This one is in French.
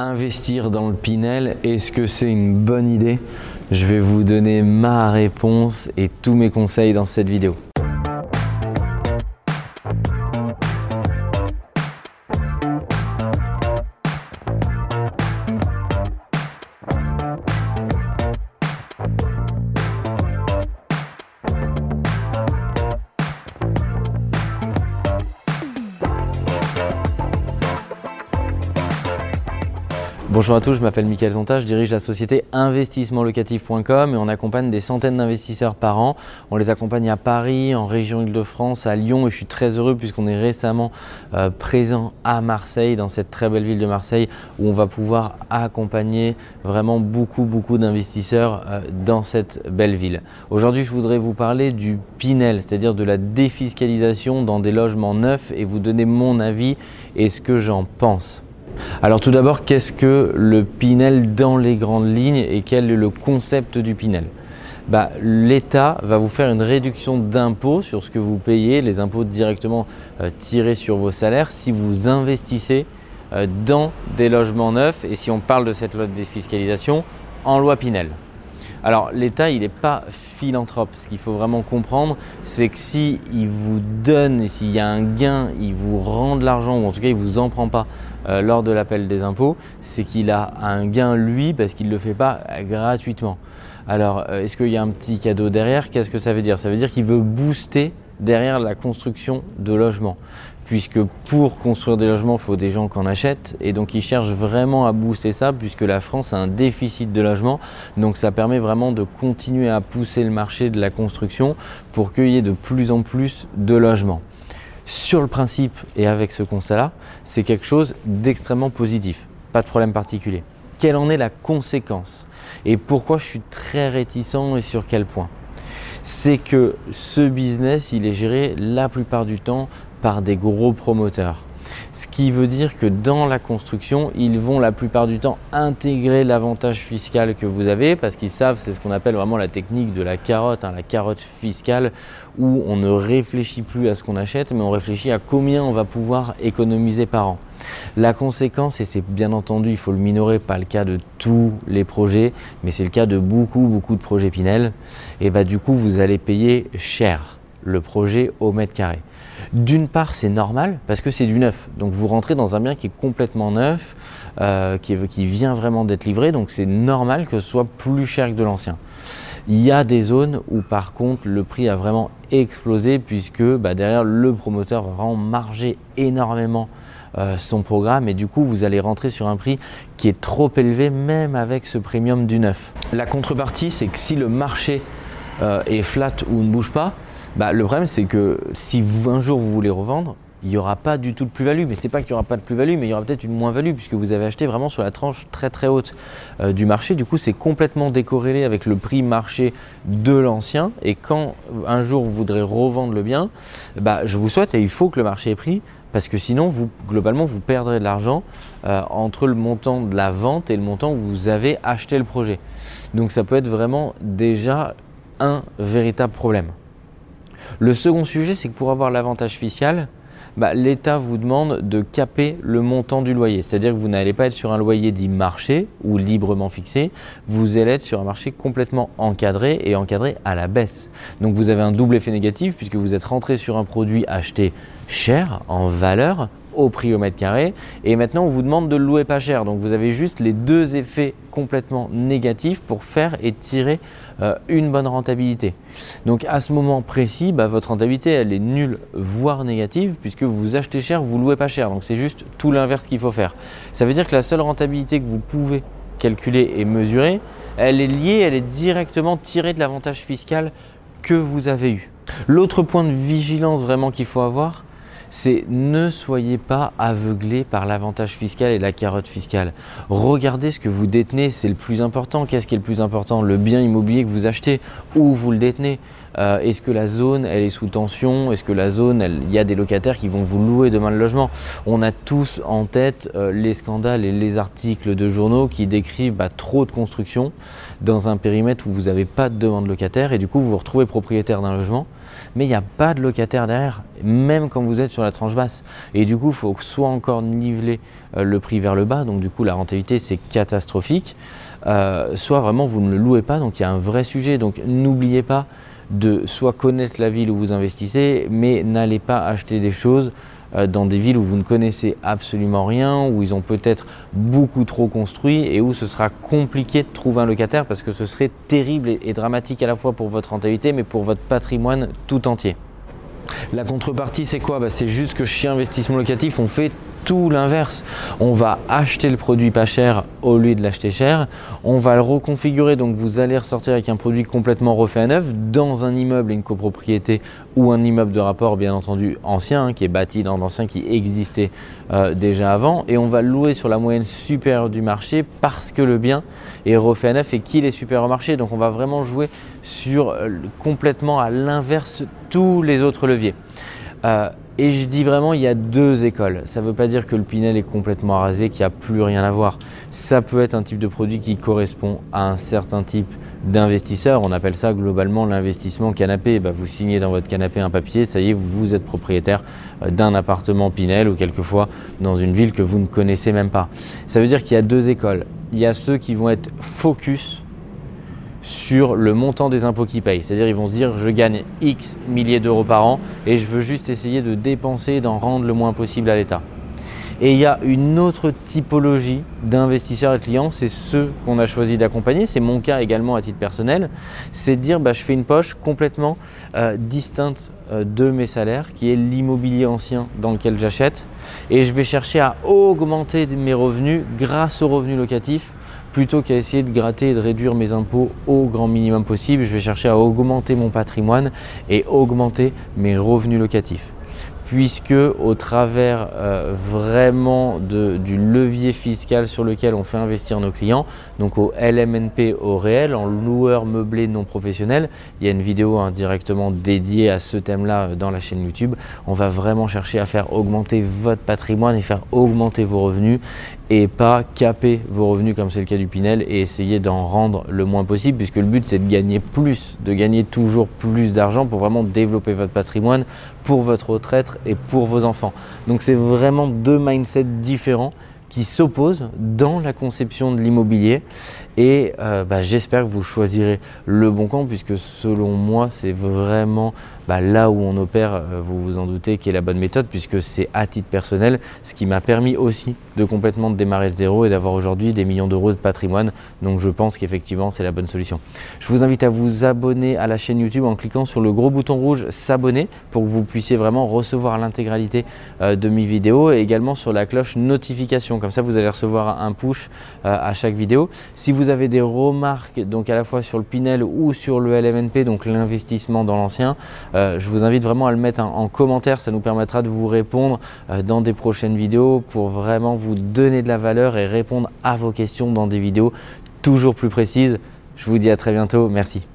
Investir dans le Pinel, est-ce que c'est une bonne idée? Je vais vous donner ma réponse et tous mes conseils dans cette vidéo. Bonjour à tous, je m'appelle Mickaël Zonta, je dirige la société investissementlocatif.com et on accompagne des centaines d'investisseurs par an. On les accompagne à Paris, en région Île-de-France, à Lyon et je suis très heureux puisqu'on est récemment euh, présent à Marseille, dans cette très belle ville de Marseille où on va pouvoir accompagner vraiment beaucoup beaucoup d'investisseurs euh, dans cette belle ville. Aujourd'hui je voudrais vous parler du Pinel, c'est-à-dire de la défiscalisation dans des logements neufs et vous donner mon avis et ce que j'en pense. Alors tout d'abord, qu'est-ce que le Pinel dans les grandes lignes et quel est le concept du Pinel? Bah, L'État va vous faire une réduction d'impôts sur ce que vous payez, les impôts directement euh, tirés sur vos salaires si vous investissez euh, dans des logements neufs et si on parle de cette loi de défiscalisation en loi Pinel. Alors l'État, il n'est pas philanthrope. Ce qu'il faut vraiment comprendre, c'est que si il vous donne s'il y a un gain, il vous rend de l'argent ou en tout cas il vous en prend pas euh, lors de l'appel des impôts, c'est qu'il a un gain lui parce qu'il ne le fait pas gratuitement. Alors euh, est-ce qu'il y a un petit cadeau derrière? Qu'est-ce que ça veut dire? Ça veut dire qu'il veut booster derrière la construction de logements puisque pour construire des logements, il faut des gens qui en achètent. Et donc, ils cherchent vraiment à booster ça, puisque la France a un déficit de logements. Donc, ça permet vraiment de continuer à pousser le marché de la construction pour qu'il y ait de plus en plus de logements. Sur le principe et avec ce constat-là, c'est quelque chose d'extrêmement positif. Pas de problème particulier. Quelle en est la conséquence? Et pourquoi je suis très réticent et sur quel point? C'est que ce business, il est géré la plupart du temps par des gros promoteurs. Ce qui veut dire que dans la construction, ils vont la plupart du temps intégrer l'avantage fiscal que vous avez parce qu'ils savent, c'est ce qu'on appelle vraiment la technique de la carotte, hein, la carotte fiscale, où on ne réfléchit plus à ce qu'on achète, mais on réfléchit à combien on va pouvoir économiser par an. La conséquence, et c'est bien entendu, il faut le minorer, pas le cas de tous les projets, mais c'est le cas de beaucoup, beaucoup de projets Pinel, et bah du coup, vous allez payer cher le projet au mètre carré. D'une part, c'est normal parce que c'est du neuf. Donc vous rentrez dans un bien qui est complètement neuf, euh, qui, vient vraiment d'être livré. Donc c'est normal que ce soit plus cher que de l'ancien. Il y a des zones où par contre le prix a vraiment explosé puisque bah, derrière le promoteur va vraiment marger énormément euh, son programme et du coup vous allez rentrer sur un prix qui est trop élevé même avec ce premium du neuf. La contrepartie c'est que si le marché euh, est flat ou ne bouge pas, bah, le problème, c'est que si un jour vous voulez revendre, il n'y aura pas du tout de plus-value. Mais c'est pas qu'il n'y aura pas de plus-value, mais il y aura peut-être une moins-value puisque vous avez acheté vraiment sur la tranche très très haute euh, du marché. Du coup, c'est complètement décorrélé avec le prix marché de l'ancien. Et quand un jour vous voudrez revendre le bien, bah, je vous souhaite et il faut que le marché ait pris parce que sinon, vous, globalement, vous perdrez de l'argent euh, entre le montant de la vente et le montant où vous avez acheté le projet. Donc ça peut être vraiment déjà un véritable problème. Le second sujet, c'est que pour avoir l'avantage fiscal, bah, l'État vous demande de caper le montant du loyer. C'est-à-dire que vous n'allez pas être sur un loyer dit marché ou librement fixé, vous allez être sur un marché complètement encadré et encadré à la baisse. Donc vous avez un double effet négatif puisque vous êtes rentré sur un produit acheté cher en valeur au prix au mètre carré et maintenant on vous demande de le louer pas cher. Donc vous avez juste les deux effets complètement négatifs pour faire et tirer euh, une bonne rentabilité. Donc à ce moment précis, bah, votre rentabilité elle est nulle voire négative puisque vous achetez cher, vous louez pas cher. Donc c'est juste tout l'inverse qu'il faut faire. Ça veut dire que la seule rentabilité que vous pouvez calculer et mesurer, elle est liée, elle est directement tirée de l'avantage fiscal que vous avez eu. L'autre point de vigilance vraiment qu'il faut avoir, c'est ne soyez pas aveuglé par l'avantage fiscal et la carotte fiscale. Regardez ce que vous détenez, c'est le plus important. Qu'est-ce qui est le plus important? Le bien immobilier que vous achetez, où vous le détenez euh, Est-ce que la zone, est sous tension? Est-ce que la zone, il y a des locataires qui vont vous louer demain le logement? On a tous en tête euh, les scandales et les articles de journaux qui décrivent bah, trop de construction dans un périmètre où vous n'avez pas de demande locataire et du coup vous vous retrouvez propriétaire d'un logement mais il n'y a pas de locataire derrière, même quand vous êtes sur la tranche basse. Et du coup, il faut soit encore niveler euh, le prix vers le bas, donc du coup la rentabilité c'est catastrophique, soit vraiment vous ne le louez pas, donc il y a un vrai sujet. Donc n'oubliez pas de soit connaître la ville où vous investissez, mais n'allez pas acheter des choses euh, dans des villes où vous ne connaissez absolument rien, où ils ont peut-être beaucoup trop construit et où ce sera compliqué de trouver un locataire parce que ce serait terrible et dramatique à la fois pour votre rentabilité mais pour votre patrimoine tout entier. La contrepartie, c'est quoi? Bah, C'est juste que chez Investissement Locatif, on fait tout l'inverse. On va acheter le produit pas cher au lieu de l'acheter cher. On va le reconfigurer, donc vous allez ressortir avec un produit complètement refait à neuf dans un immeuble, une copropriété ou un immeuble de rapport, bien entendu ancien, hein, qui est bâti dans l'ancien, qui existait euh, déjà avant. Et on va le louer sur la moyenne supérieure du marché parce que le bien est refait à neuf et qu'il est supérieur au marché. Donc on va vraiment jouer sur euh, complètement à l'inverse tous les autres leviers. Euh, et je dis vraiment, il y a deux écoles. Ça ne veut pas dire que le Pinel est complètement arasé, qu'il n'y a plus rien à voir. Ça peut être un type de produit qui correspond à un certain type d'investisseur. On appelle ça globalement l'investissement canapé. Bah, vous signez dans votre canapé un papier, ça y est, vous êtes propriétaire euh, d'un appartement Pinel ou quelquefois dans une ville que vous ne connaissez même pas. Ça veut dire qu'il y a deux écoles. Il y a ceux qui vont être focus sur le montant des impôts qu'ils payent. C'est-à-dire ils vont se dire je gagne X milliers d'euros par an et je veux juste essayer de dépenser, d'en rendre le moins possible à l'État. Et il y a une autre typologie d'investisseurs et clients, c'est ceux qu'on a choisi d'accompagner, c'est mon cas également à titre personnel, c'est de dire bah, je fais une poche complètement euh, distincte euh, de mes salaires, qui est l'immobilier ancien dans lequel j'achète, et je vais chercher à augmenter mes revenus grâce aux revenus locatifs plutôt qu'à essayer de gratter et de réduire mes impôts au grand minimum possible, je vais chercher à augmenter mon patrimoine et augmenter mes revenus locatifs puisque au travers euh, vraiment du levier fiscal sur lequel on fait investir nos clients, donc au LMNP au réel, en loueur meublé non professionnel, il y a une vidéo indirectement dédiée à ce thème-là euh, dans la chaîne YouTube, on va vraiment chercher à faire augmenter votre patrimoine et faire augmenter vos revenus et pas caper vos revenus comme c'est le cas du Pinel et essayer d'en rendre le moins possible puisque le but c'est de gagner plus, de gagner toujours plus d'argent pour vraiment développer votre patrimoine pour votre retraite et pour vos enfants. Donc c'est vraiment deux mindsets différents qui s'opposent dans la conception de l'immobilier et euh, bah, j'espère que vous choisirez le bon camp puisque selon moi c'est vraiment bah, là où on opère, euh, vous vous en doutez, qui est la bonne méthode, puisque c'est à titre personnel, ce qui m'a permis aussi de complètement démarrer de zéro et d'avoir aujourd'hui des millions d'euros de patrimoine. Donc je pense qu'effectivement c'est la bonne solution. Je vous invite à vous abonner à la chaîne YouTube en cliquant sur le gros bouton rouge s'abonner pour que vous puissiez vraiment recevoir l'intégralité euh, de mes vidéos et également sur la cloche notification. Comme ça vous allez recevoir un push euh, à chaque vidéo. Si vous avez des remarques donc à la fois sur le Pinel ou sur le LMNP, donc l'investissement dans l'ancien, euh, je vous invite vraiment à le mettre en, commentaire, ça nous permettra de vous répondre euh, dans des prochaines vidéos pour vraiment vous donner de la valeur et répondre à vos questions dans des vidéos toujours plus précises. Je vous dis à très bientôt, merci.